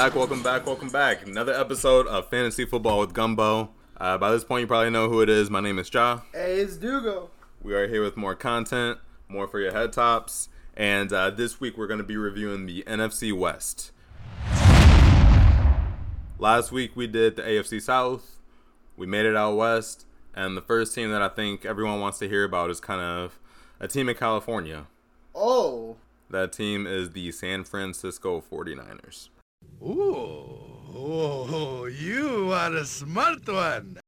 Welcome back, welcome back, welcome back. Another episode of Fantasy Football with Gumbo. Uh, by this point, you probably know who it is. My name is Jah. Hey, it's Dugo. We are here with more content, more for your head tops, and uh, this week we're going to be reviewing the NFC West. Last week we did the AFC South. We made it out west, and the first team that I think everyone wants to hear about is kind of a team in California. Oh, That team is the San Francisco 49ers. Ooh, ooh, you are a smart one.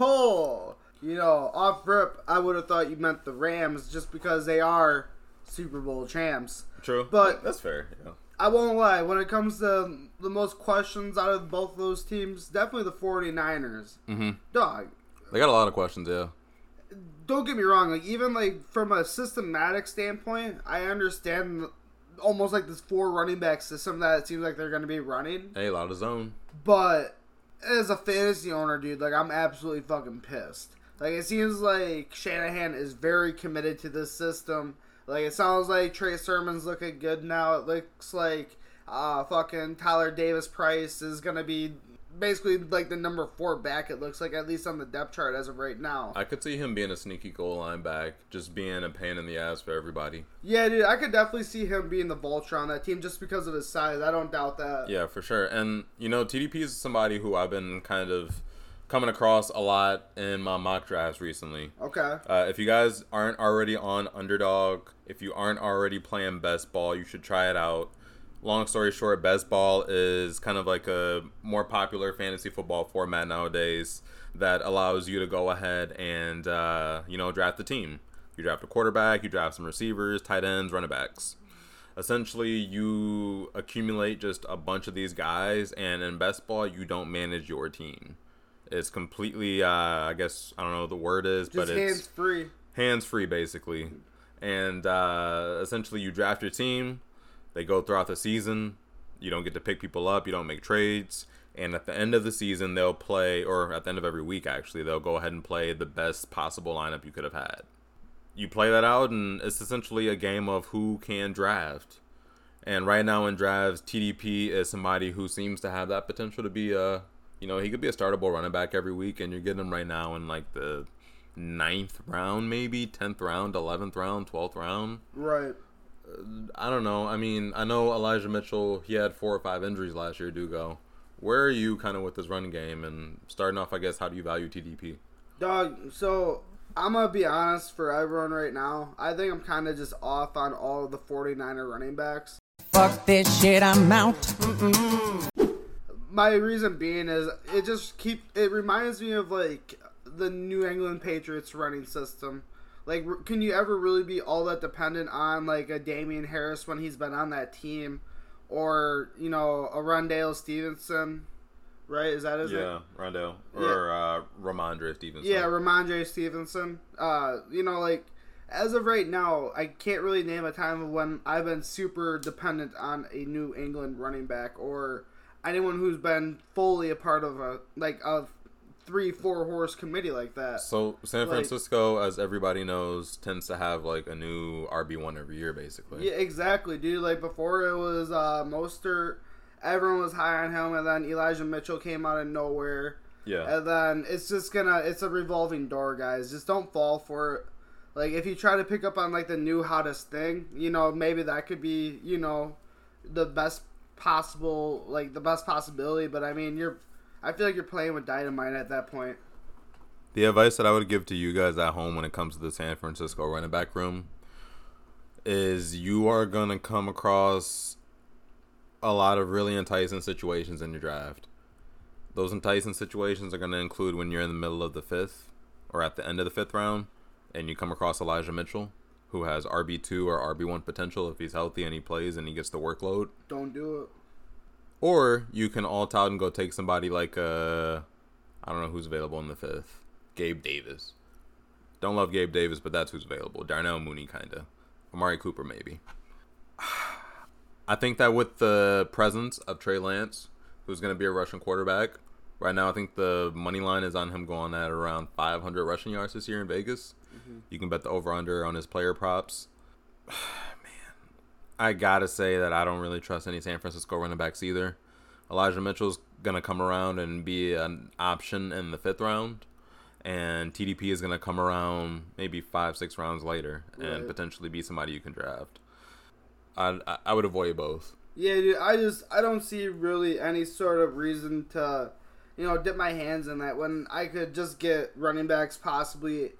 oh. You know, off rip, I would have thought you meant the Rams just because they are Super Bowl champs. True, But- that's fair. Yeah. I won't lie, when it comes to the most questions out of both those teams, definitely the 49ers. Mhm. Dog, They got a lot of questions. Yeah. don't get me wrong, like even like from a systematic standpoint, I understand almost like this four running back system that it seems like they're going to be running. Hey, a lot of zone. But as a fantasy owner, dude, like I'm absolutely fucking pissed. Like it seems like Shanahan is very committed to this system. Like it sounds like Trey Sermon's looking good now. It looks like uh fucking Tyrion Davis-Price is gonna be basically like the number four back. It looks like at least on the depth chart as of right now. I could see him being a sneaky goal line back, just being a pain in the ass for everybody. Yeah, dude, I could definitely see him being the vulture on that team just because of his size. I don't doubt that. Yeah, for sure. And you know, TDP is somebody who I've been kind of coming across a lot in my mock drafts recently. Okay. Uh, if you guys aren't already on Underdog, if you aren't already playing Best Ball, you should try it out. Long story short, Best Ball is kind of like a more popular fantasy football format nowadays that allows you to go ahead and uh, you know draft the team. You draft a quarterback, you draft some receivers, tight ends, running backs. Essentially, you accumulate just a bunch of these guys, and in Best Ball, you don't manage your team. It's completely, uh, I guess, I don't know what the word is, but Just it's hands free. hands free basically and uh, essentially you draft your team they go throughout the season. You don't get to pick people up. You don't make trades. And at the end of the season they'll play or at the end of every week actually they'll go ahead and play the best possible lineup you could have had. You play that out and it's essentially a game of who can draft. And right now in drafts tdp is somebody who seems to have that potential to be a you know he could be a startable running back every week and you're getting him right now in like the ninth round, maybe? Tenth round, eleventh round, twelfth round. Right. I don't know. I mean, I know Elijah Mitchell. He had four or five injuries last year. Dugo. Where are you kind of with this running game? And starting off, I guess, how do you value TDP? Dog, so I'm gonna be honest for everyone right now. I think I'm kind of just off on all of the 49er running backs. Fuck this shit, I'm out. My reason being is it just keep it reminds me of like the New England Patriots running system. Like, can you ever really be all that dependent on like a Damien Harris when he's been on that team, or you know a Rondale Stevenson, right? Is that his name? Yeah, Rondo or uh, Rhamondre Stevenson. Yeah, Rhamondre Stevenson. Uh, you know, like as of right now, I can't really name a time of when I've been super dependent on a New England running back or anyone who's been fully a part of a like a three, four horse committee like that. So San Like- Francisco, as everybody knows, tends to have like a new RB one every year, basically. Yeah, exactly, dude. Like before, it was uh, Mostert. Everyone was high on him, and then Elijah Mitchell came out of nowhere. Yeah. And then it's just gonna it's a revolving door, guys. Just don't fall for it. Like if you try to pick up on like the new hottest thing, you know, maybe that could be, you know, the best possible like the best possibility, but I mean you're I feel like you're playing with dynamite at that point. The advice that I would give to you guys at home when it comes to the San Francisco running back room is you are going to come across a lot of really enticing situations in your draft. Those enticing situations are going to include when you're in the middle of the fifth or at the end of the fifth round and you come across Elijah Mitchell, who has RB2 or RB1 potential if he's healthy and he plays and he gets the workload. Don't do it. Or you can alt out and go take somebody like uh I don't know who's available in the fifth. Gabe Davis. Don't love Gabe Davis, but that's who's available. Darnell Mooney kinda. Amari Cooper maybe. I think that with the presence of Trey Lance, who's gonna be a Russian quarterback, right now I think the money line is on him going at around five hundred rushing yards this year in Vegas. You can bet the over under on his player props. I gotta say that I don't really trust any San Francisco running backs either. Elijah Mitchell's gonna come around and be an option in the fifth round, and TDP is gonna come around maybe five, six rounds later, and Right. potentially be somebody you can draft. I I, I would avoid both. Yeah, dude, I just I don't see really any sort of reason to, you know, dip my hands in that when I could just get running backs possibly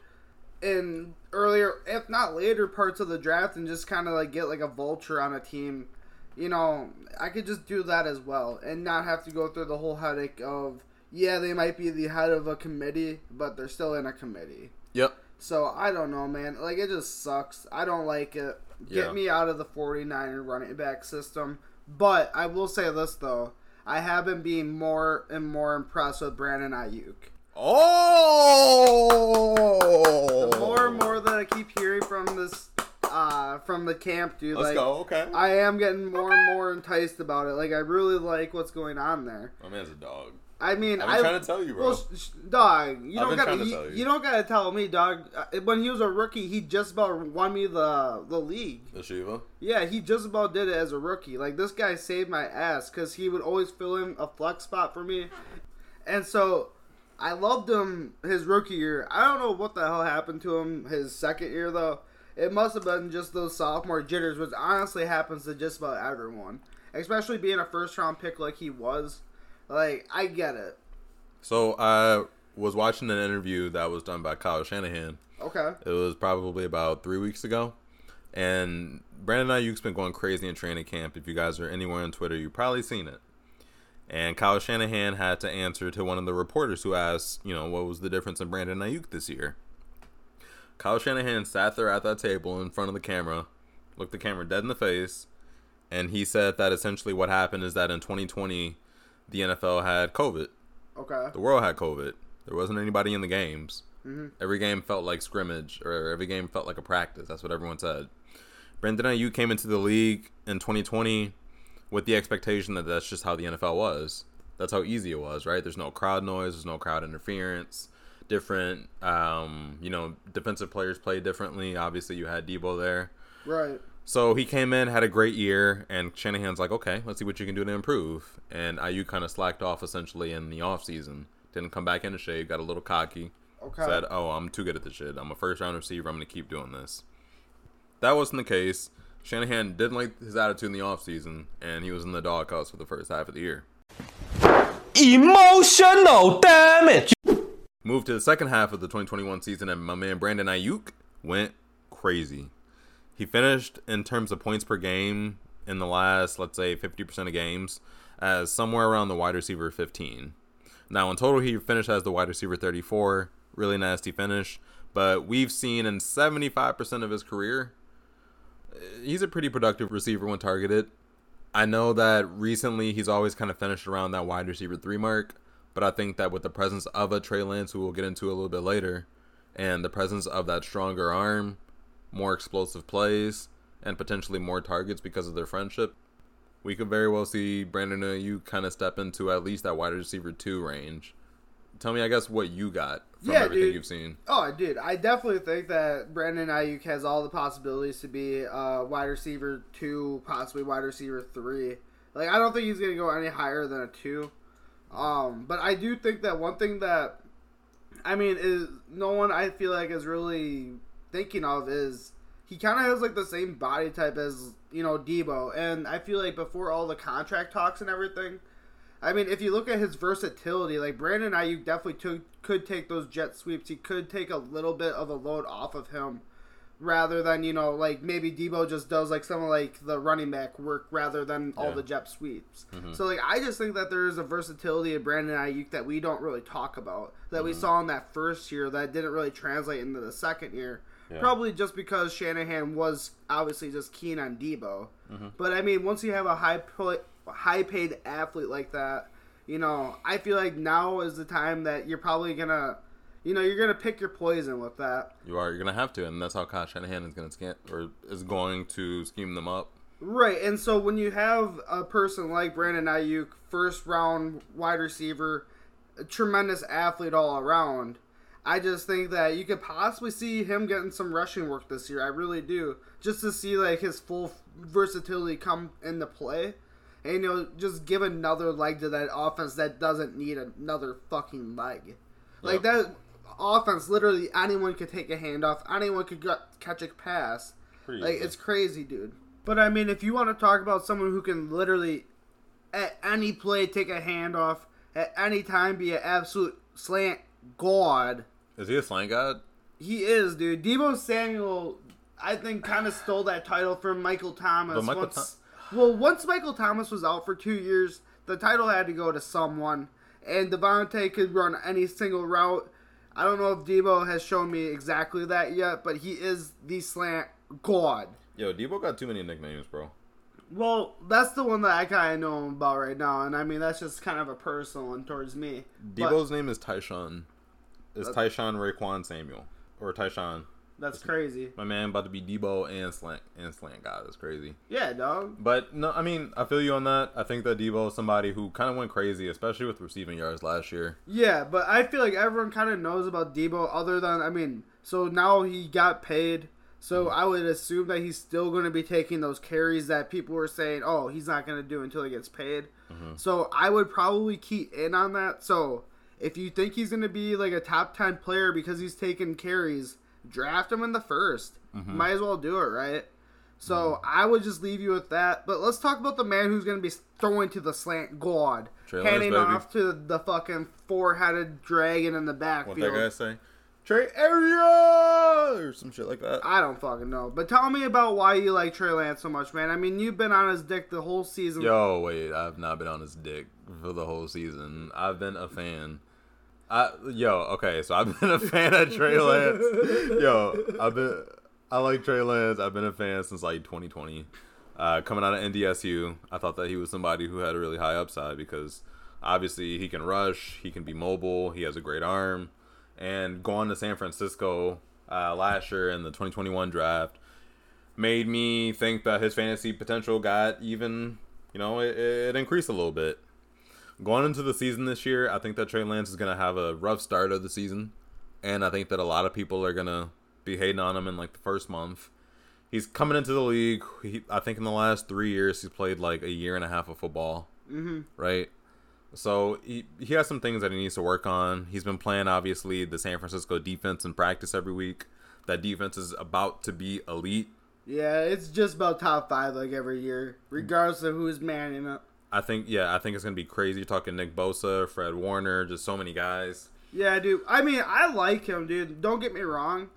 in earlier, if not later parts of the draft, and just kind of like get like a vulture on a team. You know, I could just do that as well and not have to go through the whole headache of yeah, they might be the head of a committee, but they're still in a committee. Yep. So I don't know, man. Like it just sucks. I don't like it. Get Yeah. me out of the 49er running back system. But I will say this though. I have been being more and more impressed with Brandon Aiyuk. Oh. The more and more that I keep hearing from this uh from the camp, dude, Let's like go. Okay. I am getting more and more enticed about it. Like I really like what's going on there. My man's a dog. I mean, I've been I, trying to tell you, bro. Well, sh- sh- dog, you I've don't been gotta trying to you, tell you. you don't gotta tell me, dog. Uh, When he was a rookie, he just about won me the the league. the Shiva. Yeah, he just about did it as a rookie. Like this guy saved my ass because he would always fill in a flex spot for me, and so I loved him his rookie year. I don't know what the hell happened to him his second year though. It must have been just those sophomore jitters, which honestly happens to just about everyone, especially being a first round pick like he was. Like I get it. So I was watching an interview that was done by Kyle Shanahan. Okay. It was probably about three weeks ago. And Brandon Aiyuk's been going crazy in training camp. If you guys are anywhere on Twitter, you've probably seen it. And Kyle Shanahan had to answer to one of the reporters who asked, you know, what was the difference in Brandon Aiyuk this year? Kyle Shanahan sat there at that table in front of the camera, looked the camera dead in the face, and he said that essentially what happened is that in 2020, the NFL had COVID. Okay. The world had COVID. There wasn't anybody in the games. Mhm. Every game felt like scrimmage, or every game felt like a practice. That's what everyone said. Brandon Aiyuk came into the league in 2020 with the expectation that that's just how the NFL was. That's how easy it was, right? There's no crowd noise. There's no crowd interference. Different, um, you know, defensive players play differently. Obviously, you had Deebo there. Right. So he came in, had a great year, and Shanahan's like, okay, let's see what you can do to improve. And Aiyuk kind of slacked off essentially in the offseason. Didn't come back into shape, got a little cocky. Okay. Said, oh, I'm too good at this shit. I'm a first round receiver. I'm going to keep doing this. That wasn't the case. Shanahan didn't like his attitude in the offseason, and he was in the doghouse for the first half of the year. Emotional damage. Moved to the second half of the 2021 season, and my man Brandon Aiyuk went crazy. He finished in terms of points per game in the last, let's say, 50% of games as somewhere around the wide receiver 15. Now, in total, he finished as the wide receiver 34. Really nasty finish. But we've seen in 75% of his career, he's a pretty productive receiver when targeted. I know that recently he's always kind of finished around that wide receiver three mark, but I think that with the presence of a Trey Lance, who we'll get into a little bit later, and the presence of that stronger arm, more explosive plays, and potentially more targets because of their friendship, we could very well see Brandon Aiyuk kind of step into at least that wide receiver two range. Tell me, I guess, what you got from Yeah, everything dude. you've seen. Oh, dude, I definitely think that Brandon Aiyuk has all the possibilities to be uh, wide receiver two, possibly wide receiver three. Like, I don't think he's gonna go any higher than a two. Um, but I do think that one thing that, I mean, is no one I feel like is really thinking of is he kind of has like the same body type as you know Deebo, and I feel like before all the contract talks and everything. I mean, if you look at his versatility, like Brandon Aiyuk definitely took, could take those jet sweeps. He could take a little bit of a load off of him, rather than you know like maybe Deebo just does like some of like the running back work rather than all Yeah. the jet sweeps. Mm-hmm. So like I just think that there is a versatility of Brandon Aiyuk that we don't really talk about that we mm-hmm. saw in that first year that didn't really translate into the second year. Probably just because Shanahan was obviously just keen on Deebo. Mm-hmm. But I mean, once you have a high pro- high paid athlete like that, you know, I feel like now is the time that you're probably gonna, you know, you're gonna pick your poison with that. You are. You're gonna have to, and that's how Kyle Shanahan is gonna scan or is going to scheme them up. Right, and so when you have a person like Brandon Aiyuk, first round wide receiver, a tremendous athlete all around, I just think that you could possibly see him getting some rushing work this year. I really do, just to see like his full versatility come into play, and you know, just give another leg to that offense that doesn't need another fucking leg. Like Yeah. that offense, literally anyone could take a handoff, anyone could gut, catch a pass. Pretty Like easy. it's crazy, dude. But I mean, if you want to talk about someone who can literally, at any play, take a handoff at any time, be an absolute slant god, Is he a slant god? he is, dude. Deebo Samuel, I think, kind of stole that title from Michael Thomas. But Michael once, well, once Michael Thomas was out for two years, the title had to go to someone, and Davante could run any single route. I don't know if Deebo has shown me exactly that yet, but he is the slant god. Yo, Deebo got too many nicknames, bro. Well, that's the one that I kind of know about right now, and I mean that's just kind of a personal one towards me. But Deebo's name is Tyshawn. Is Tyshawn Raequan Samuel or Tyshawn. That's crazy. My man about to be Deebo and slant and slant god. That's crazy. Yeah, dog. But no, I mean I feel you on that. I think that Deebo is somebody who kind of went crazy, especially with receiving yards last year. Yeah, but I feel like everyone kind of knows about Deebo, other than I mean, so now he got paid. So mm-hmm. I would assume that he's still going to be taking those carries that people were saying, oh, he's not going to do until he gets paid. Mm-hmm. So I would probably key in on that. So if you think he's going to be like a top 10 player because he's taking carries, draft him in the 1st mm-hmm. Might as well do it, right? So I would just leave you with that. But let's talk about the man who's going to be throwing to the slant god, Lance, handing baby. off to the fucking four-headed dragon in the backfield. What that guy say? Trey Area or some shit like that. I don't fucking know. But tell me about why you like Trey Lance so much, man. I mean, you've been on his dick the whole season. Yo, wait, I've not been on his dick for the whole season. I've been a fan. I yo, okay, so I've been a fan of Trey Lance. Yo, I've been I like Trey Lance. I've been a fan since like 2020. Uh, coming out of NDSU, I thought that he was somebody who had a really high upside because obviously he can rush, he can be mobile, he has a great arm, and going to San Francisco uh, last year in the 2021 draft made me think that his fantasy potential got even, you know, it, it increased a little bit. Going into the season this year, I think that Trey Lance is going to have a rough start of the season. And I think that a lot of people are going to be hating on him in like the first month. He's coming into the league. He, I think in the last three years, he's played like a year and a half of football. Mm-hmm. Right? So he, he has some things that he needs to work on. He's been playing, obviously, the San Francisco defense in practice every week. That defense is about to be elite. Yeah, it's just about top five like every year, regardless of who's manning it. I think, yeah, I think it's gonna be crazy. You're talking Nick Bosa, Fred Warner, just so many guys. Yeah, dude. I mean, I like him, dude. Don't get me wrong.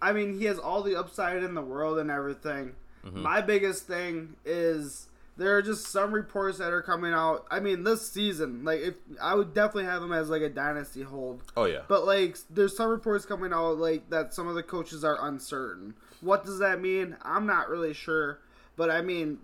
I mean, he has all the upside in the world and everything. Mm-hmm. My biggest thing is there are just some reports that are coming out. I mean, this season, like, if I would definitely have him as like a dynasty hold. Oh yeah, But like, there's some reports coming out like that some of the coaches are uncertain. What does that mean? I'm not really sure. But I mean,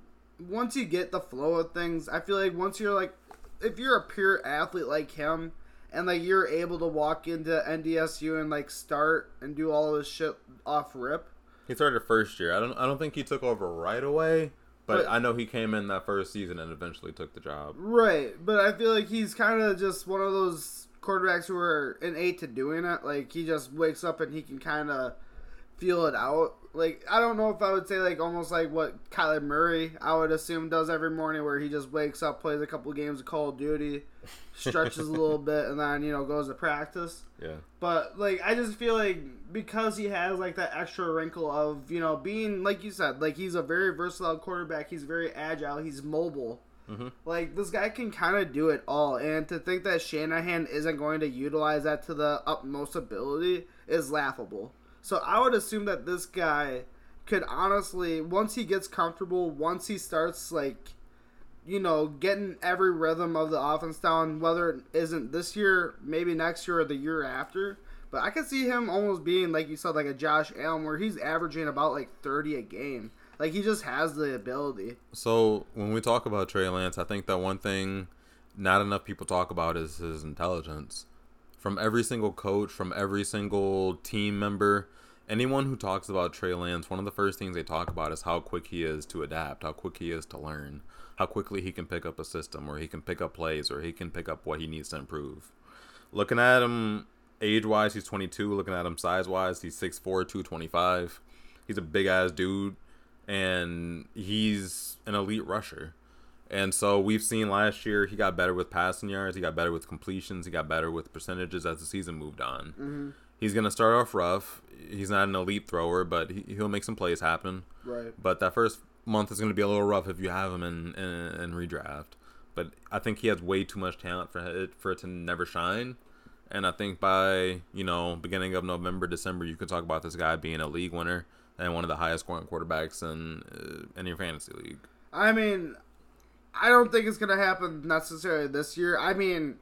once you get the flow of things, I feel like once you're like, if you're a pure athlete like him, and like you're able to walk into NDSU and like start and do all this shit off rip. he started first year. I don't, I don't think he took over right away, but, But- I know he came in that first season and eventually took the job. Right, but I feel like he's kind of just one of those quarterbacks who are innate to doing it. Like he just wakes up and he can kind of feel it out. Like I don't know if I would say like almost like what Kyler Murray I would assume does every morning, where he just wakes up, plays a couple games of Call of Duty, stretches a little bit, and then you know goes to practice. Yeah, But like I just feel like because he has like that extra wrinkle of, you know, being like you said, like he's a very versatile quarterback, he's very agile, he's mobile. Mm-hmm. Like this guy can kind of do it all and to think that Shanahan isn't going to utilize that to the utmost ability is laughable. So I would assume that this guy could honestly once he gets comfortable, once he starts like you know, getting every rhythm of the offense down, whether it isn't this year, maybe next year or the year after. But I could see him almost being, like you said, like a Josh Allen, where he's averaging about like 30 a game. Like he just has the ability. So when we talk about Trey Lance, I think that one thing not enough people talk about is his intelligence. From every single coach, from every single team member, anyone who talks about Trey Lance, one of the first things they talk about is how quick he is to adapt, how quick he is to learn, how quickly he can pick up a system, or he can pick up plays, or he can pick up what he needs to improve. Looking at him age wise, he's 22. Looking at him size wise, he's 6'4, 225. He's a big ass dude, and he's an elite rusher. And so we've seen last year he got better with passing yards, he got better with completions, he got better with percentages as the season moved on. Mm-hmm. He's gonna start off rough. He's not an elite thrower, but he, he'll make some plays happen. Right. But that first month is going to be a little rough if you have him in, in, in redraft. But I think he has way too much talent for it for it to never shine. And I think by you know beginning of November, December, you could talk about this guy being a league winner and one of the highest scoring quarterbacks in uh, in your fantasy league. I mean, I don't think it's gonna happen necessarily this year. I mean,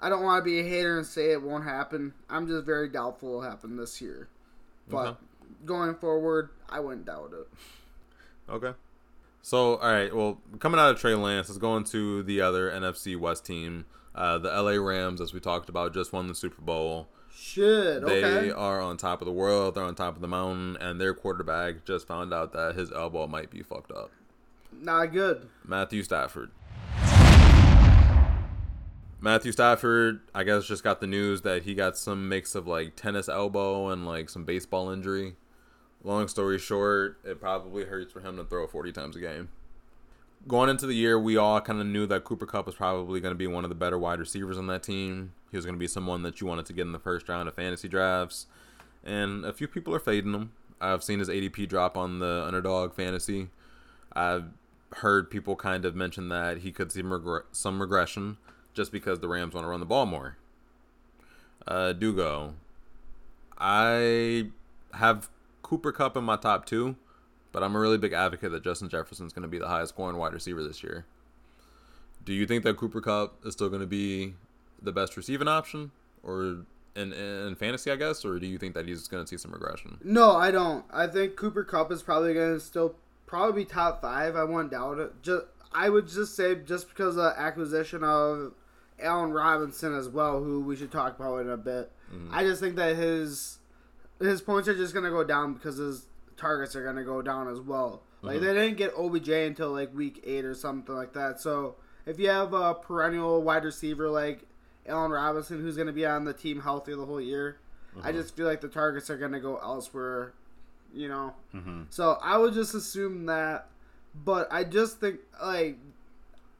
I don't want to be a hater and say it won't happen. I'm just very doubtful it'll happen this year. But Okay. going forward, I wouldn't doubt it. Okay. So all right, well, coming out of Trey Lance, let's go into the other NFC West team. Uh, the LA Rams, as we talked about, just won the Super Bowl. Shit. They Okay. are on top of the world. They're on top of the mountain, and their quarterback just found out that his elbow might be fucked up. Not good. Matthew Stafford. Matthew Stafford, I guess, just got the news that he got some mix of like tennis elbow and like some baseball injury. Long story short, it probably hurts for him to throw 40 times a game. Going into the year, we all kind of knew that Cooper Kupp was probably going to be one of the better wide receivers on that team. He was going to be someone that you wanted to get in the first round of fantasy drafts. And a few people are fading him. I've seen his ADP drop on the underdog fantasy. I've heard people kind of mention that he could see some regression just because the Rams want to run the ball more. Uh, Dugo, I have Cooper Kupp in my top two, but I'm a really big advocate that Justin Jefferson's going to be the highest scoring wide receiver this year. Do you think that Cooper Kupp is still going to be the best receiving option, or in in fantasy, I guess, or do you think that he's going to see some regression? No, I don't. I think Cooper Kupp is probably going to still probably top five. I won't doubt it. Just I would just say just because of acquisition of Allen Robinson as well, who we should talk about in a bit. Mm-hmm. I just think that his his points are just going to go down because his targets are going to go down as well. Like mm-hmm. they didn't get OBJ until like week eight or something like that. So if you have a perennial wide receiver like Allen Robinson, who's going to be on the team healthy the whole year, I uh-huh. just feel like the targets are going to go elsewhere. You know, mm-hmm. so I would just assume that. But I just think like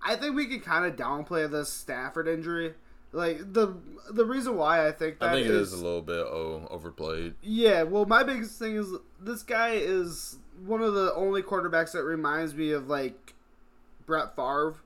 I think we can kind of downplay this Stafford injury. Like the the reason why I think that I think it is is a little bit oh, overplayed. yeah, well, my biggest thing is this guy is one of the only quarterbacks that reminds me of like Brett Favre.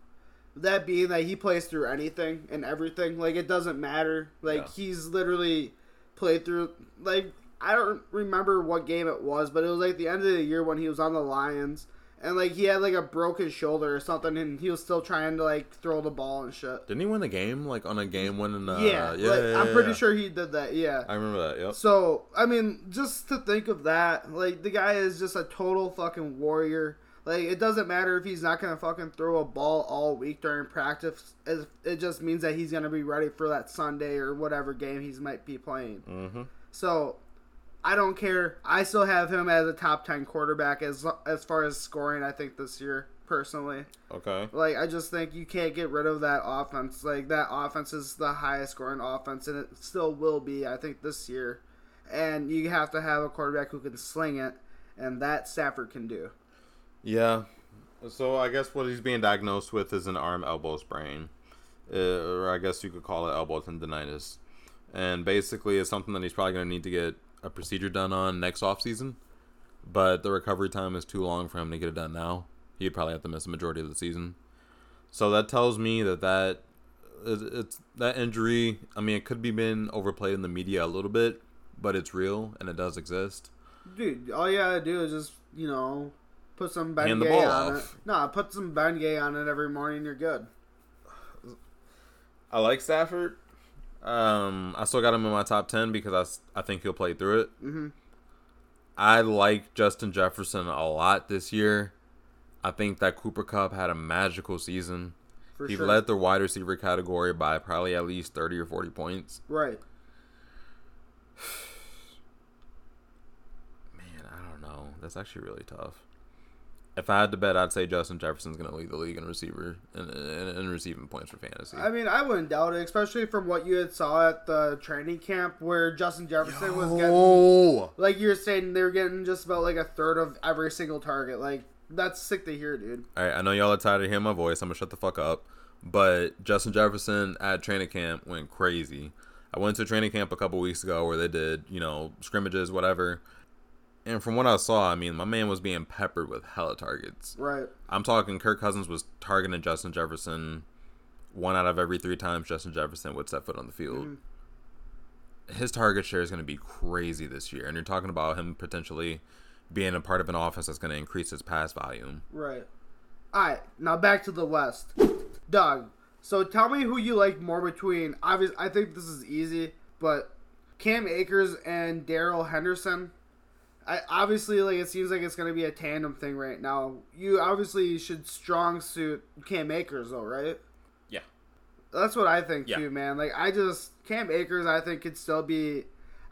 That being that he plays through anything and everything. Like it doesn't matter. Like Yeah. he's literally played through. Like I don't remember what game it was, but it was like the end of the year when he was on the Lions. And like he had like a broken shoulder or something, and he was still trying to like throw the ball and shit. Didn't he win the game like on a game winning? Uh, yeah, yeah, like, yeah, I'm pretty yeah. sure he did that. Yeah, I remember that. Yep. so I mean, just to think of that, like the guy is just a total fucking warrior. Like it doesn't matter if he's not gonna fucking throw a ball all week during practice. It it just means that he's gonna be ready for that Sunday or whatever game he's might be playing. Mm-hmm. So I don't care. I still have him as a top ten quarterback as as far as scoring. I think this year personally. Okay. Like I just think you can't get rid of that offense. Like that offense is the highest scoring offense, and it still will be. I think this year, and you have to have a quarterback who can sling it, and that Stafford can do. Yeah. So I guess what he's being diagnosed with is an arm elbow sprain, uh, or I guess you could call it elbow tendonitis, and basically it's something that he's probably going to need to get a procedure done on next off season. But the recovery time is too long for him to get it done now. He'd probably have to miss a majority of the season. So that tells me that that it's, it's that injury. I mean, it could be been overplayed in the media a little bit, but it's real and it does exist. Dude, all you gotta do is just you know put some Hand the Bengay ball on off. it. No, put some Bengay on it every morning. You're good. I like Stafford. Um, I still got him in my top ten because I, I think he'll play through it. Mm-hmm. I like Justin Jefferson a lot this year. I think that Cooper Kupp had a magical season. For he sure. led the wide receiver category by probably at least thirty or forty points. right. Man, I don't know. That's actually really tough. If I had to bet, I'd say Justin Jefferson's going to lead the league in receiver and in, in receiving points for fantasy. I mean, I wouldn't doubt it, especially from what you had saw at the training camp where Justin Jefferson was getting, like you were saying, they were getting just about like a third of every single target. Like that's sick to hear, dude. All right, I know y'all are tired of hearing my voice. I'm gonna shut the fuck up. But Justin Jefferson at training camp went crazy. I went to training camp a couple weeks ago where they did, you know, scrimmages, whatever. And from what I saw, I mean, my man was being peppered with hella targets. Right. I'm talking Kirk Cousins was targeting Justin Jefferson one out of every three times Justin Jefferson would set foot on the field. Mm-hmm. His target share is going to be crazy this year. And you're talking about him potentially being a part of an offense that's going to increase his pass volume. Right. All right. Now back to the West, Doug. So tell me who you like more between. Obvious. I think this is easy, but Cam Akers and Darrell Henderson. I obviously like it seems like it's gonna be a tandem thing right now. You obviously should strong suit Cam Akers though, right? Yeah. That's what I think Yeah. too, man. Like I just Cam Akers, I think could still be.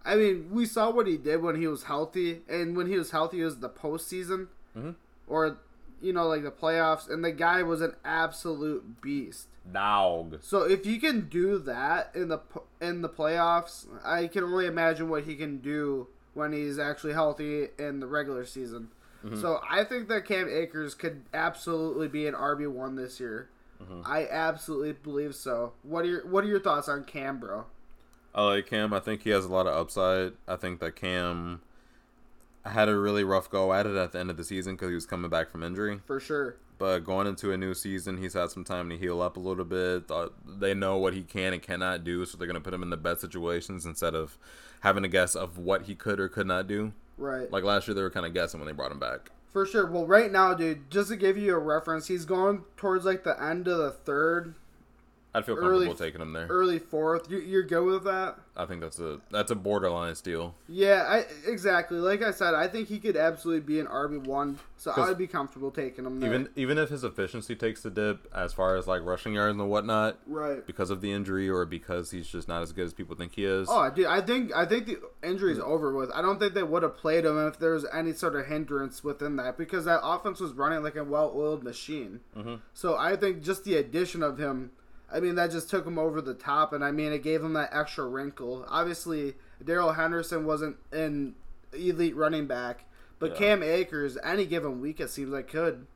I mean, we saw what he did when he was healthy, and when he was healthy, it was the postseason, Mhm. or you know, like the playoffs, and the guy was an absolute beast. Dog. So if you can do that in the in the playoffs, I can only imagine what he can do when he's actually healthy in the regular season. Mm-hmm. So I think that Cam Akers could absolutely be an RB one this year. Mm-hmm. I absolutely believe so. What are your What are your thoughts on Cam, bro? I like Cam. I think he has a lot of upside. I think that Cam had a really rough go at it at the end of the season because he was coming back from injury. For sure. Going into a new season, he's had some time to heal up a little bit. They know what he can and cannot do, so they're going to put him in the best situations instead of having a guess of what he could or could not do. Right. Like last year, they were kind of guessing when they brought him back. For sure. Well, right now, dude, just to give you a reference, he's going towards like the end of the third, I'd feel Early- comfortable taking him there. early fourth. You, you're good with that? I think that's a that's a borderline steal. Yeah, I exactly. Like I said, I think he could absolutely be an RB one. So I would be comfortable taking him there. Even even if his efficiency takes a dip as far as like rushing yards and whatnot, right. because of the injury or because he's just not as good as people think he is. Oh, dude, I think I think the injury's over with. I don't think they would have played him if there was any sort of hindrance within that because that offense was running like a well-oiled machine. Mm-hmm. So I think just the addition of him, I mean, that just took him over the top, and I mean, it gave him that extra wrinkle. Obviously, Darrell Henderson wasn't an elite running back, but Yeah. Cam Akers, any given week, it seems like could.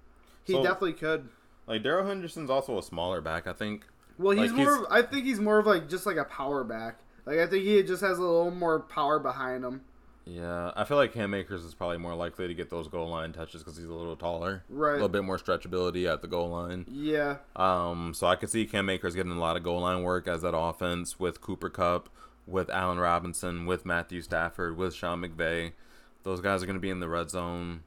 He So- definitely could. Like Darrell Henderson's also a smaller back, I think. Well, he's Like, more. he's- I think he's more of like just like a power back. Like I think he just has a little more power behind him. Yeah, I feel like Cam Akers is probably more likely to get those goal line touches because he's a little taller, Right. A little bit more stretchability at the goal line. Yeah, Um, so I could see Cam Akers getting a lot of goal line work as that offense with Cooper Kupp, with Allen Robinson, with Matthew Stafford, with Sean McVay. Those guys are going to be in the red zone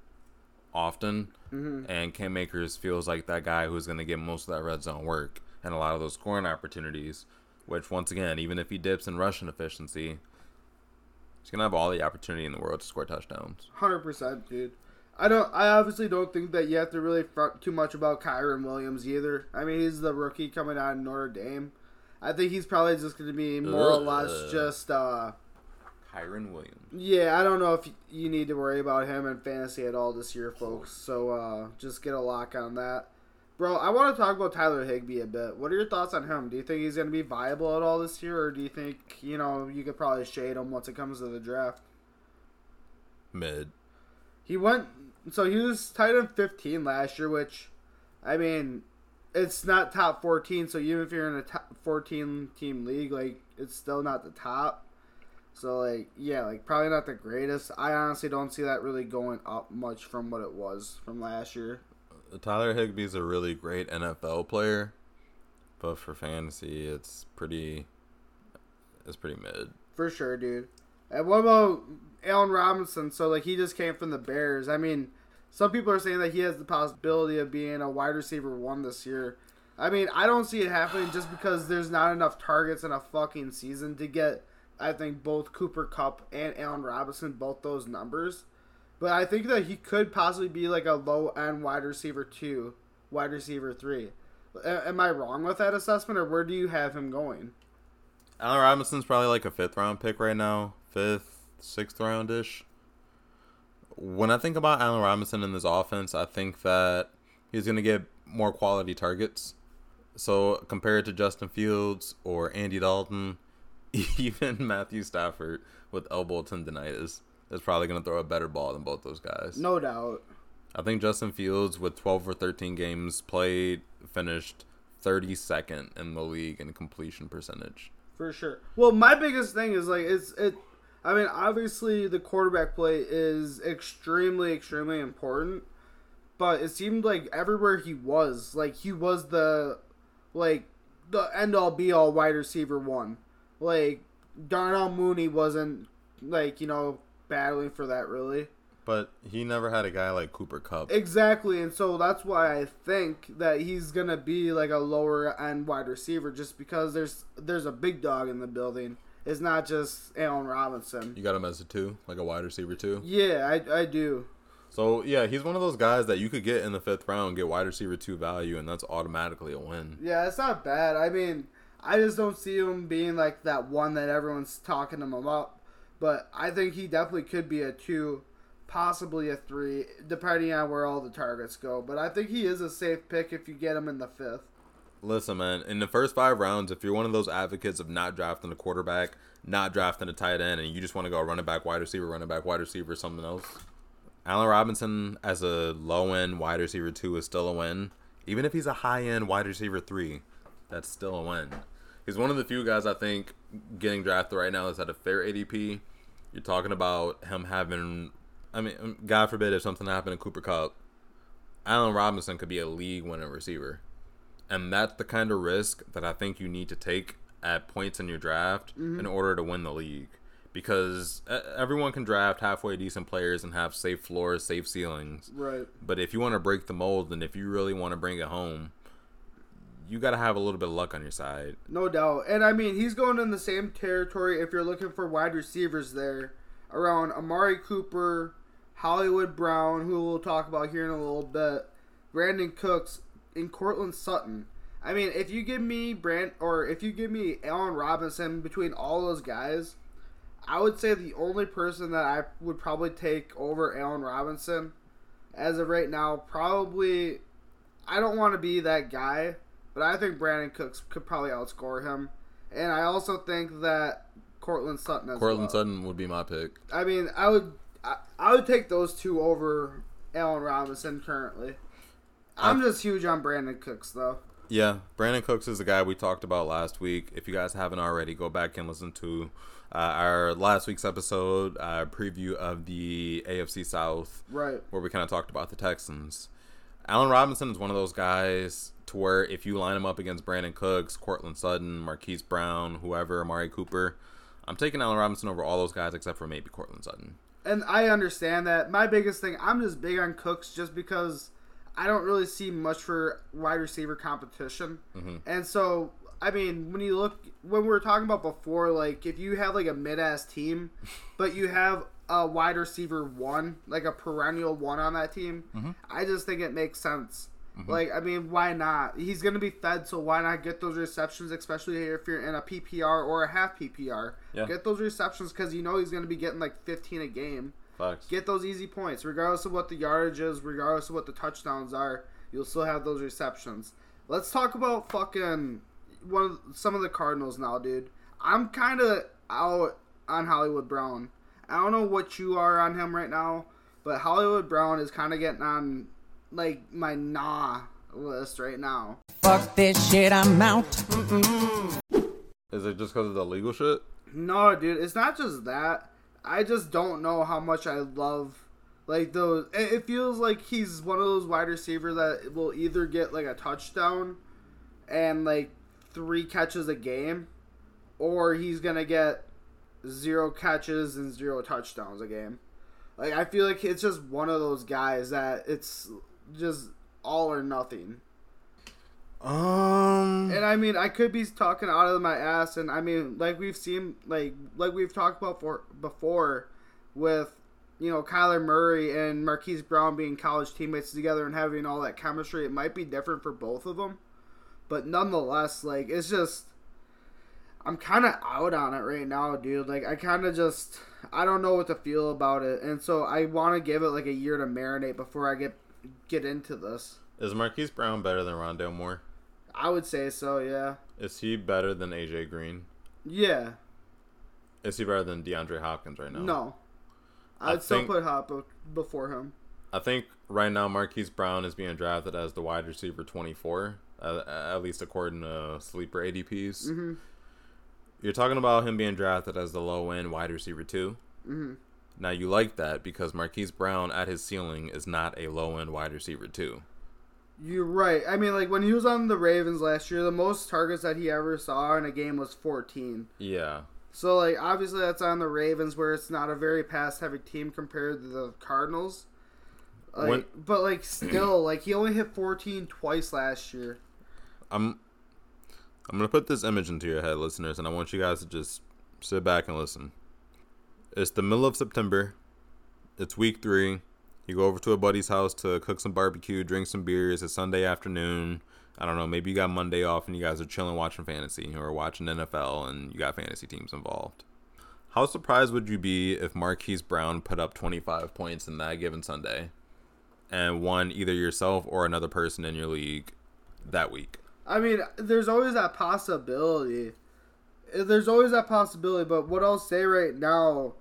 often, and Cam Akers feels like that guy who's going to get most of that red zone work and a lot of those scoring opportunities. Which, once again, even if he dips in rushing efficiency, he's going to have all the opportunity in the world to score touchdowns. hundred percent, dude. I don't. I obviously don't think that you have to really front too much about Kyren Williams either. I mean, he's the rookie coming out of Notre Dame. I think he's probably just going to be more or less just. uh Kyren Williams. Yeah, I don't know if you need to worry about him in fantasy at all this year, folks. So uh just get a lock on that. Bro, I want to talk about Tyler Higbee a bit. What are your thoughts on him? Do you think he's going to be viable at all this year, or do you think you know you could probably shade him once it comes to the draft? Mid. He went so he was tight end 15 last year, which I mean, it's not top 14. So even if you're in a top 14 team league, like it's still not the top. So like yeah, like probably not the greatest. I honestly don't see that really going up much from what it was from last year. Tyler Higbee's a really great NFL player, but for fantasy, it's pretty, it's pretty mid. For sure, dude. And what about Allen Robinson? So like he just came from the Bears. I mean, some people are saying that he has the possibility of being a wide receiver one this year. I mean, I don't see it happening just because there's not enough targets in a fucking season to get I think both Cooper Kupp and Allen Robinson both those numbers. But I think that he could possibly be like a low end wide receiver two, wide receiver three. A- Am I wrong with that assessment, or where do you have him going? Allen Robinson's probably like a fifth round pick right now, fifth, sixth round ish. when I think about Allen Robinson in this offense, I think that he's going to get more quality targets. So compared to Justin Fields or Andy Dalton, even Matthew Stafford with elbow tendonitis is probably going to throw a better ball than both those guys. No doubt. I think Justin Fields with 12 or 13 games played finished 32nd in the league in completion percentage. For sure. Well, my biggest thing is like it's it. I mean, obviously the quarterback play is extremely, extremely important. But it seemed like everywhere he was, like he was the, like the end all be all wide receiver one. Like Darnell Mooney wasn't like you know battling for that really. But he never had a guy like Cooper Kupp. Exactly, and so that's why I think that he's gonna be like a lower end wide receiver, just because there's there's a big dog in the building. It's not just Allen Robinson. You got him as a two, like a wide receiver two. Yeah, I, I do. So yeah, he's one of those guys that you could get in the fifth round, get wide receiver two value, and that's automatically a win. Yeah, it's not bad. I mean, I just don't see him being like that one that everyone's talking him about. But I think he definitely could be a two, possibly a three, depending on where all the targets go. But I think he is a safe pick if you get him in the fifth. Listen, man, in the first five rounds, if you're one of those advocates of not drafting a quarterback, not drafting a tight end, and you just want to go running back, wide receiver, running back, wide receiver, something else, Allen Robinson as a low end wide receiver two is still a win. Even if he's a high end wide receiver three, that's still a win. He's one of the few guys I think getting drafted right now is at a fair ADP. You're talking about him having, I mean, um, God forbid if something happened to Cooper Kupp, Allen Robinson could be a league winning receiver. And that's the kind of risk that I think you need to take at points in your draft in mm-hmm. order to win the league. Because everyone can draft halfway decent players and have safe floors, safe ceilings. Right. But if you want to break the mold and if you really want to bring it home, you got to have a little bit of luck on your side. No doubt. And I mean, he's going in the same territory if you're looking for wide receivers there around Amari Cooper, Hollywood Brown, who we'll talk about here in a little bit, Brandin Cooks, and Courtland Sutton. I mean, if you give me Brand or if you give me Allen Robinson between all those guys, I would say the only person that I would probably take over Allen Robinson as of right now, probably I don't want to be that guy, but I think Brandin Cooks could probably outscore him. And I also think that Courtland Sutton as Courtland well. Sutton would be my pick. I mean, I would I, I would take those two over Allen Robinson currently. I'm just huge on Brandin Cooks though. Yeah, Brandin Cooks is the guy we talked about last week. If you guys haven't already, go back and listen to uh, our last week's episode uh, preview of the AFC South, Right. where we kind of talked about the Texans. Allen Robinson is one of those guys to where if you line him up against Brandin Cooks, Courtland Sutton, Marquise Brown, whoever, Amari Cooper, I'm taking Allen Robinson over all those guys except for maybe Courtland Sutton. And I understand that. My biggest thing, I'm just big on Cooks just because I don't really see much for wide receiver competition. Mm-hmm. And so, I mean, when you look, when we were talking about before, like if you have like a mid ass team, but you have a wide receiver one, like a perennial one on that team, mm-hmm. I just think it makes sense. Mm-hmm. Like, I mean, why not? He's going to be fed, so why not get those receptions, especially if you're in a PPR or a half PPR? Yeah. Get those receptions because you know he's going to be getting like 15 a game. Facts. Get those easy points, regardless of what the yardage is, regardless of what the touchdowns are. You'll still have those receptions. Let's talk about fucking one of some of the Cardinals now, dude. I'm kind of out on Hollywood Brown. I don't know what you are on him right now, but Hollywood Brown is kind of getting on like my nah list right now. Fuck this shit, I'm out. Is it just because of the legal shit? No, dude, it's not just that. I just don't know how much I love like those. It, it feels like he's one of those wide receivers that will either get like a touchdown and like three catches a game, or he's gonna get zero catches and zero touchdowns a game. Like I feel like it's just one of those guys that it's just all or nothing. Um. And I mean, I could be talking out of my ass, and I mean, like we've seen, like like we've talked about for before, with you know Kyler Murray and Marquise Brown being college teammates together and having all that chemistry. It might be different for both of them, but nonetheless, like it's just, I'm kind of out on it right now, dude. Like I kind of just I don't know what to feel about it, and so I want to give it like a year to marinate before I get get into this. Is Marquise Brown better than Rondale Moore? I would say so, yeah. Is he better than AJ Green? Yeah. Is he better than DeAndre Hopkins right now? No. I I'd still think- put Hop before him. I think right now Marquise Brown is being drafted as the wide receiver 24, uh, at least according to sleeper ADPs. Mm-hmm. You're talking about him being drafted as the low end wide receiver 2. Mm-hmm. Now you like that because Marquise Brown at his ceiling is not a low end wide receiver too. You're right. I mean, like when he was on the Ravens last year, the most targets that he ever saw in a game was 14. Yeah. So like obviously that's on the Ravens where it's not a very pass heavy team compared to the Cardinals. Like, When- but like still like he only hit 14 twice last year. I'm I'm gonna put this image into your head, listeners, and I want you guys to just sit back and listen. It's the middle of September. It's week three. You go over to a buddy's house to cook some barbecue, drink some beers. It's Sunday afternoon. I don't know. Maybe you got Monday off and you guys are chilling watching fantasy or watching NFL and you got fantasy teams involved. How surprised would you be if Marquise Brown put up 25 points in that given Sunday and won either yourself or another person in your league that week? I mean, there's always that possibility. Eh, there's always that possibility, but what I'll say right now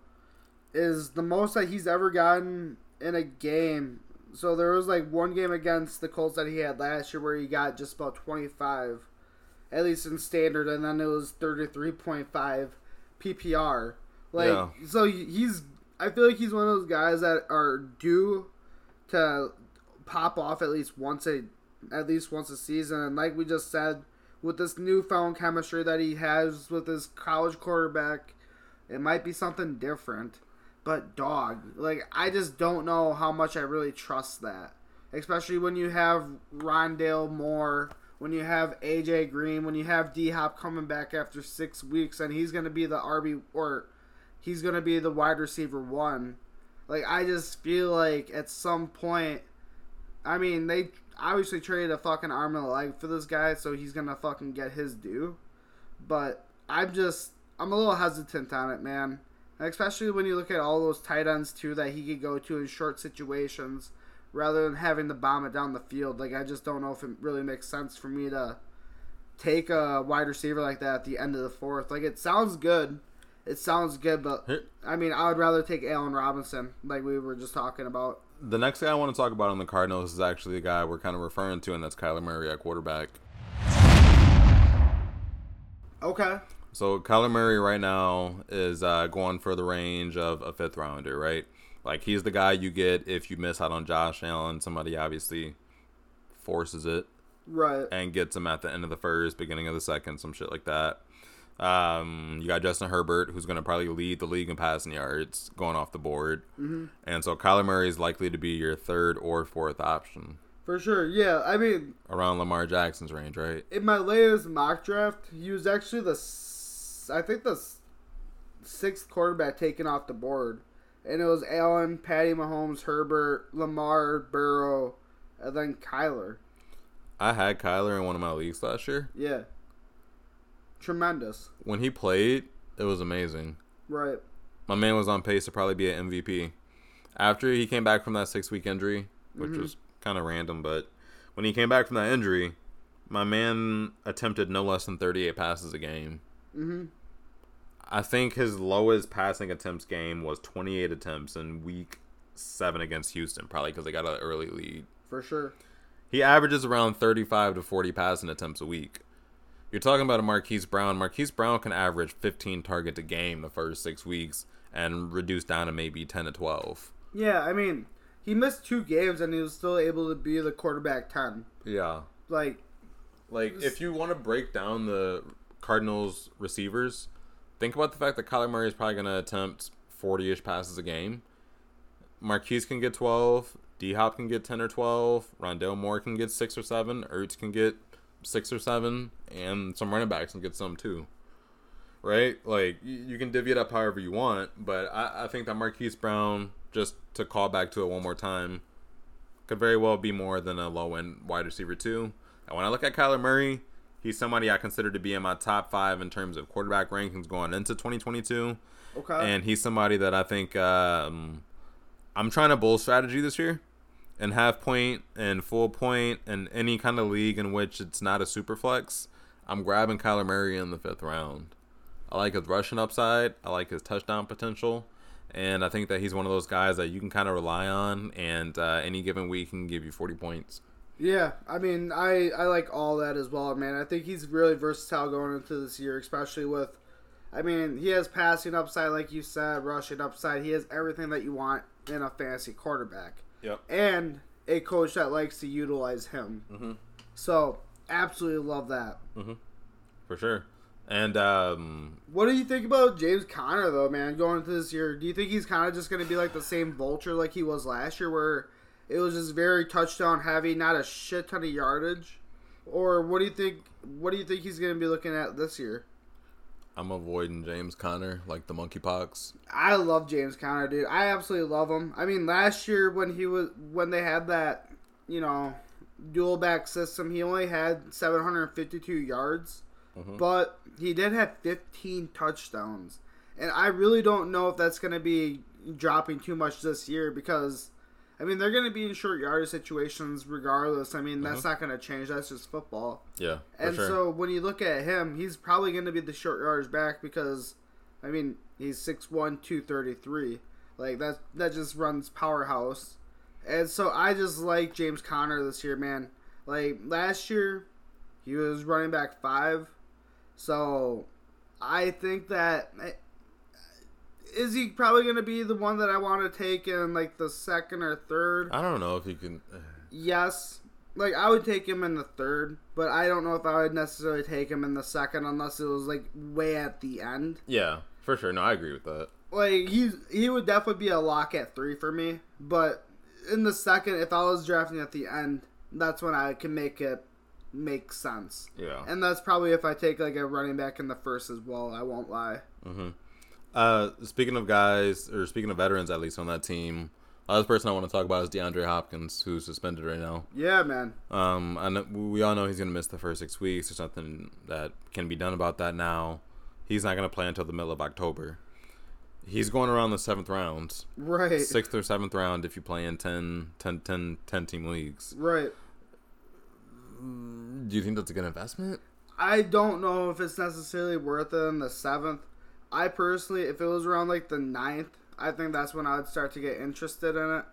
is the most that he's ever gotten in a game. So there was like one game against the Colts that he had last year where he got just about 25, at least in standard, and then it was 33.5 PPR. Like, Yeah. so he's, I feel like he's one of those guys that are due to pop off at least once a at least once a season. And like we just said, with this newfound chemistry that he has with his college quarterback, it might be something different. But dog, like I just don't know how much I really trust that. Especially when you have Rondale Moore, when you have AJ Green, when you have D Hop coming back after six weeks, and he's gonna be the RB or he's gonna be the wide receiver one. Like I just feel like at some point, I mean they obviously traded a fucking arm and a leg for this guy, so he's gonna fucking get his due. But I'm just I'm a little hesitant on it, man. Especially when you look at all those tight ends too that he could go to in short situations, rather than having to bomb it down the field. Like I just don't know if it really makes sense for me to take a wide receiver like that at the end of the fourth. Like it sounds good. It sounds good, but I mean, I would rather take Allen Robinson, like we were just talking about. The next guy I want to talk about on the Cardinals is actually the guy we're kind of referring to, and that's Kyler Murray at quarterback. Okay. So Kyler Murray right now is uh, going for the range of a fifth rounder, right? Like he's the guy you get if you miss out on Josh Allen. Somebody obviously forces it Right. and gets him at the end of the first, beginning of the second, some shit like that. Um, you got Justin Herbert, who's going to probably lead the league in passing yards going off the board. Mm-hmm. And so Kyler Murray is likely to be your third or fourth option For sure. Yeah. I mean, around Lamar Jackson's range, right? in my latest mock draft, he was actually the, I think the sixth quarterback taken off the board, and it was Allen, Patty Mahomes, Herbert, Lamar, Burrow, and then Kyler. I had Kyler in one of my leagues last year. Yeah. Tremendous. When he played, it was amazing. Right. My man was on pace to probably be an MVP. After he came back from that six week injury, which was kind of random, but when he came back from that injury, my man attempted no less than 38 passes a game. hmm I think his lowest passing attempts game was 28 attempts in week seven against Houston, probably because they got an early lead. For sure. He averages around 35 to 40 passing attempts a week. You're talking about a Marquise Brown. Marquise Brown can average 15 targets a game the first six weeks and reduce down to maybe 10 to 12. Yeah, I mean, he missed two games and he was still able to be the quarterback 10. Yeah. Like, Like, if you want to break down the Cardinals receivers, think about the fact that Kyler Murray is probably going to attempt 40 ish passes a game. Marquise can get 12. D Hop can get 10 or 12. Rondale Moore can get 6 or 7. Ertz can get 6 or 7. And some running backs and get some too. Right? Like, you, you can divvy it up however you want. But I, I think that Marquise Brown, just to call back to it one more time, could very well be more than a low end wide receiver, too. And when I look at Kyler Murray, He's somebody I consider to be in my top five in terms of quarterback rankings going into 2022. Okay. And he's somebody that I think um, I'm trying to bull strategy this year and half point and full point and any kind of league in which it's not a super flex. I'm grabbing Kyler Murray in the fifth round. I like his rushing upside. I like his touchdown potential. And I think that he's one of those guys that you can kind of rely on, and uh, any given week can give you 40 points. Yeah, I mean, I I like all that as well, man. I think he's really versatile going into this year, especially with, I mean, he has passing upside, like you said, rushing upside. He has everything that you want in a fantasy quarterback, Yep. and a coach that likes to utilize him. Mhm. So, absolutely love that. For sure. And um, What do you think about James Conner though, man? Going into this year, do you think he's kind of just going to be like the same vulture like he was last year, where it was just very touchdown heavy, not a shit ton of yardage? Or what do you think? What do you think he's going to be looking at this year? I'm avoiding James Conner like the monkeypox. I love James Conner, dude. I absolutely love him. I mean, last year when he was when they had that, you know, dual back system, he only had 752 yards, mm-hmm. but he did have 15 touchdowns. And I really don't know if that's going to be dropping too much this year because I mean, they're going to be in short yardage situations regardless. I mean, that's uh-huh. not going to change. That's just football. Yeah, And sure. so when you look at him, he's probably going to be the short yardage back because, I mean, he's 6'1", 233. Like that, that just runs powerhouse. And so I just like James Conner this year, man. Like last year, he was running back five. So I think that eh, is he probably going to be the one that I want to take in like the second or third. I don't know if you can. Uh. Yes. Like I would take him in the third, but I don't know if I would necessarily take him in the second unless it was like way at the end. Yeah, for sure. No, I agree with that. Like he's he would definitely be a lock at three for me. But in the second, if I was drafting at the end, that's when I can make it make sense. Yeah. And that's probably if I take like a running back in the first as well. I won't lie. Mm-hmm. Uh, speaking of guys, or speaking of veterans, at least on that team, other person I want to talk about is DeAndre Hopkins, who's suspended right now. Yeah, man. Um, I know, we all know he's going to miss the first six weeks. There's nothing that can be done about that now. He's not going to play until the middle of October. He's going around the seventh round, Right. sixth or seventh round if you play in 10, 10, 10, 10 team leagues. Right. Do you think that's a good investment? I don't know if it's necessarily worth it in the seventh. I personally, if it was around like the ninth, I think that's when I would start to get interested in it.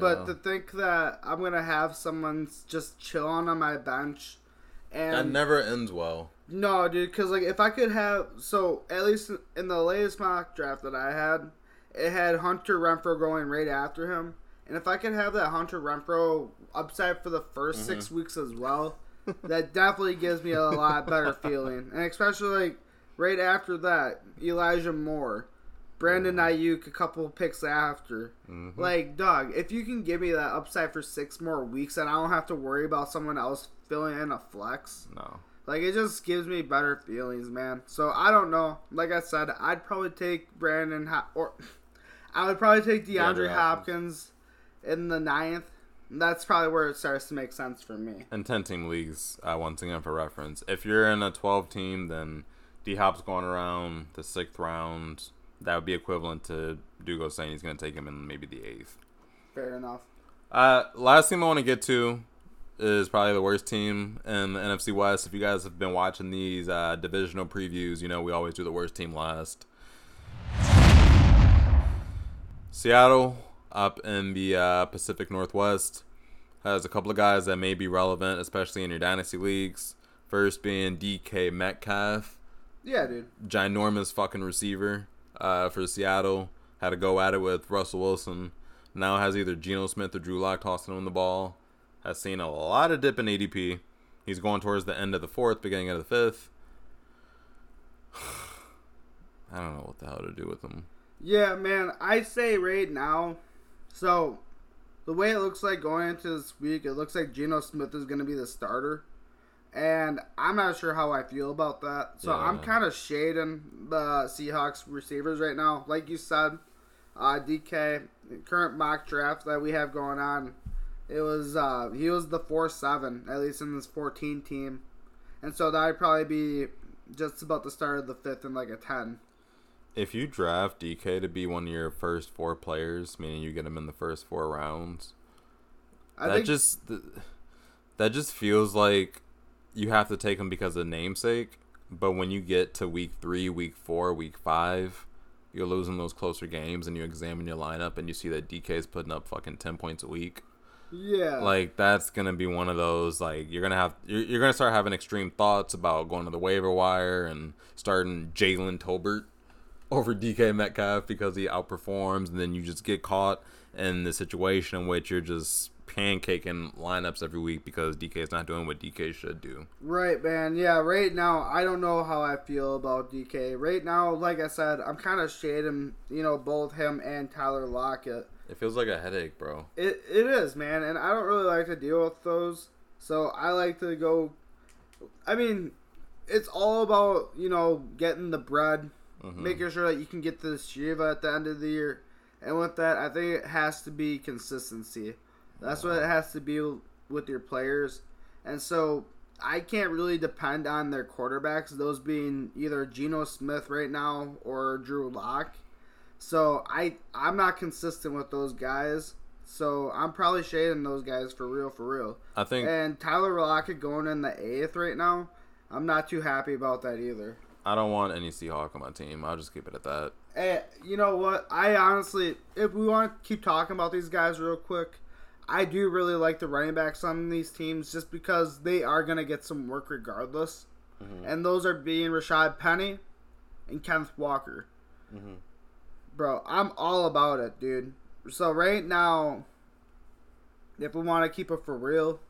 But to think that I'm gonna have someone just chilling on my bench, and That never ends well. no, dude, because like if I could have, so at least in the latest mock draft that I had, it had Hunter Renfrow going right after him, and if I could have that Hunter Renfrow upside for the 1st six mm-hmm. weeks as well, that definitely gives me a lot better feeling, and especially like right after that, Elijah Moore. Brandon Aiyuk a couple picks after. Like, dog, if you can give me that upside for six more weeks and I don't have to worry about someone else filling in a flex, No. like it just gives me better feelings, man. So I don't know. Like I said, I'd probably take Brandon Hop- or I would probably take DeAndre DeAndre Hopkins in the ninth. That's probably where it starts to make sense for me. And 10 team leagues, uh, once again, for reference. If you're in a 12 team, then D Hop's going around the sixth round. That would be equivalent to Dugo saying he's going to take him in maybe the eighth. Fair enough. Uh, last team I want to get to is probably the worst team in the NFC West. If you guys have been watching these uh, divisional previews, you know we always do the worst team last. Seattle up in the uh, Pacific Northwest has a couple of guys that may be relevant, especially in your dynasty leagues. First being DK Metcalf, Yeah, dude. ginormous fucking receiver uh, for Seattle. Had to go at it with Russell Wilson. Now has either Geno Smith or Drew Lock tossing him the ball. Has seen a lot of dip in ADP. He's going towards the end of the fourth, beginning of the fifth. I don't know what the hell to do with him. Yeah, man. I say right now. So, the way it looks like going into this week, it looks like Geno Smith is going to be the starter. And I'm not sure how I feel about that. So, I'm kind of shading the Seahawks receivers right now. Like you said, uh, DK, current mock draft that we have going on, it was uh, he was the 4 7, at least in this 14 team. and so that'd probably be just about the start of the fifth and like a ten. If you draft DK to be one of your first four players, meaning you get him in the first four rounds, I that just that just feels like you have to take them because of namesake. But when you get to week three, week four, week five, you're losing those closer games, and you examine your lineup and you see that DK is putting up fucking ten points a week. yeah, Like that's gonna be one of those like you're gonna have you're, you're gonna start having extreme thoughts about going to the waiver wire and starting Jalen Tolbert over DK Metcalf because he outperforms, and then you just get caught in the situation in which you're just pancaking lineups every week because DK is not doing what DK should do. Right, man. Yeah, right now I don't know how I feel about DK. Right now, like I said, I'm kind of shading, you know, both him and Tyler Lockett. It feels like a headache, bro. It it is, man, and I don't really like to deal with those. So I like to go. I mean, it's all about you know getting the bread, mm-hmm. making sure that you can get the Shiva at the end of the year, and with that, I think it has to be consistency. That's what it has to be with your players, and so I can't really depend on their quarterbacks. Those being either Geno Smith right now or Drew Lock. So I I'm not consistent with those guys. So I'm probably shading those guys for real, for real. I think And Tyler Lockett going in the eighth right now. I'm not too happy about that either. I don't want any Seahawk on my team. I'll just keep it at that. Hey, you know what? I honestly, if we want to keep talking about these guys real quick, I do really like the running backs on these teams just because they are going to get some work regardless. Mm-hmm. And those are being Rashaad Penny and Kenneth Walker. Mm-hmm. Bro, I'm all about it, dude. So right now, if we want to keep it for real,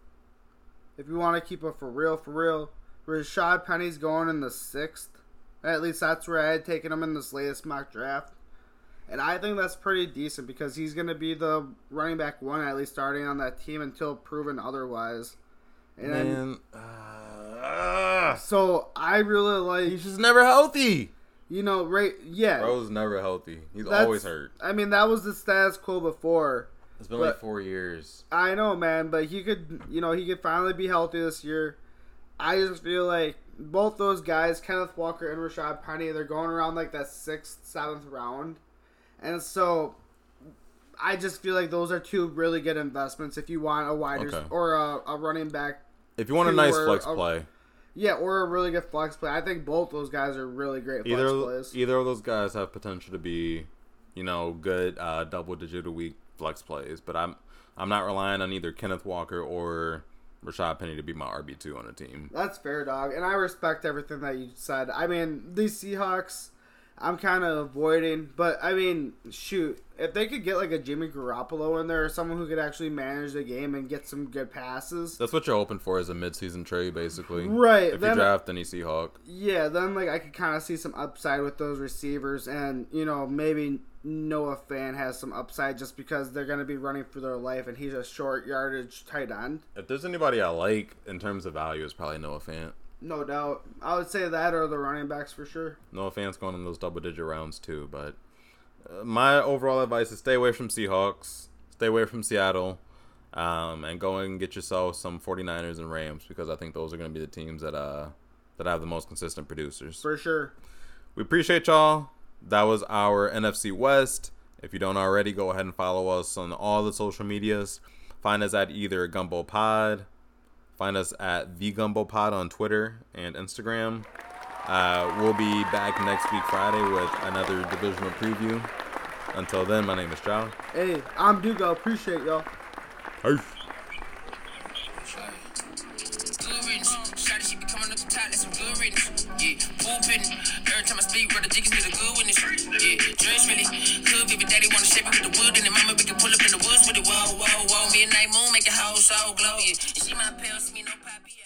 if we want to keep it for real, for real, Rashaad Penny's going in the sixth. At least that's where I had taken him in this latest mock draft. And I think that's pretty decent because he's going to be the running back one, at least starting on that team until proven otherwise. And Man, uh, so I really like, he's just never healthy. you know, right? Yeah. Bro's never healthy. He's that's- always hurt. I mean, that was the status quo before. It's been like four years. I know, man, but he could, you know, he could finally be healthy this year. I just feel like both those guys, Kenneth Walker and Rashaad Penny, they're going around like that sixth, seventh round, and so I just feel like those are two really good investments if you want a wider Okay. or a, a running back. If you want a nice flex a- play, Yeah, or a really good flex play. I think both those guys are really great flex either plays. either of those guys have potential to be, you know, good uh, double digit a week flex plays. But I'm I'm not relying on either Kenneth Walker or Rashaad Penny to be my RB two on a team. That's fair, dog, and I respect everything that you said. I mean, these Seahawks, I'm kind of avoiding, but I mean, shoot, if they could get like a Jimmy Garoppolo in there or someone who could actually manage the game and get some good passes, That's what you're hoping for as a midseason trade, basically. Right, If you draft any Seahawk, yeah, then like I could kind of see some upside with those receivers, and you know maybe Noah Fant has some upside just because they're gonna be running for their life, and he's a short yardage tight end. if there's anybody I like in terms of value, it's probably Noah Fant. No doubt, I would say that or the running backs for sure. No Fant's going in those double digit rounds too. But uh, my overall advice is stay away from Seahawks, stay away from Seattle, um, and go and get yourself some 49ers and Rams because I think those are going to be the teams that uh that have the most consistent producers. For sure. We appreciate y'all. That was our NFC West. If you don't already, go ahead and follow us on all the social medias. Find us at either Gumbo Pod. Find us at the Gumbo Pod on Twitter and Instagram. Uh, we'll be back next week Friday with another divisional preview. Until then, my name is Joe. Hey, I'm Dugo. Appreciate y'all. Peace. Some. Yeah, whooping. Every time I speak, brother, niggas need a good witness. Yeah, dress really. Good baby daddy wanna shape it with the wood, and then mama, we can pull up in the woods with it. Whoa, whoa, whoa. Me and Night Moon make a whole soul glow, yeah. And she my pal, see me no poppy.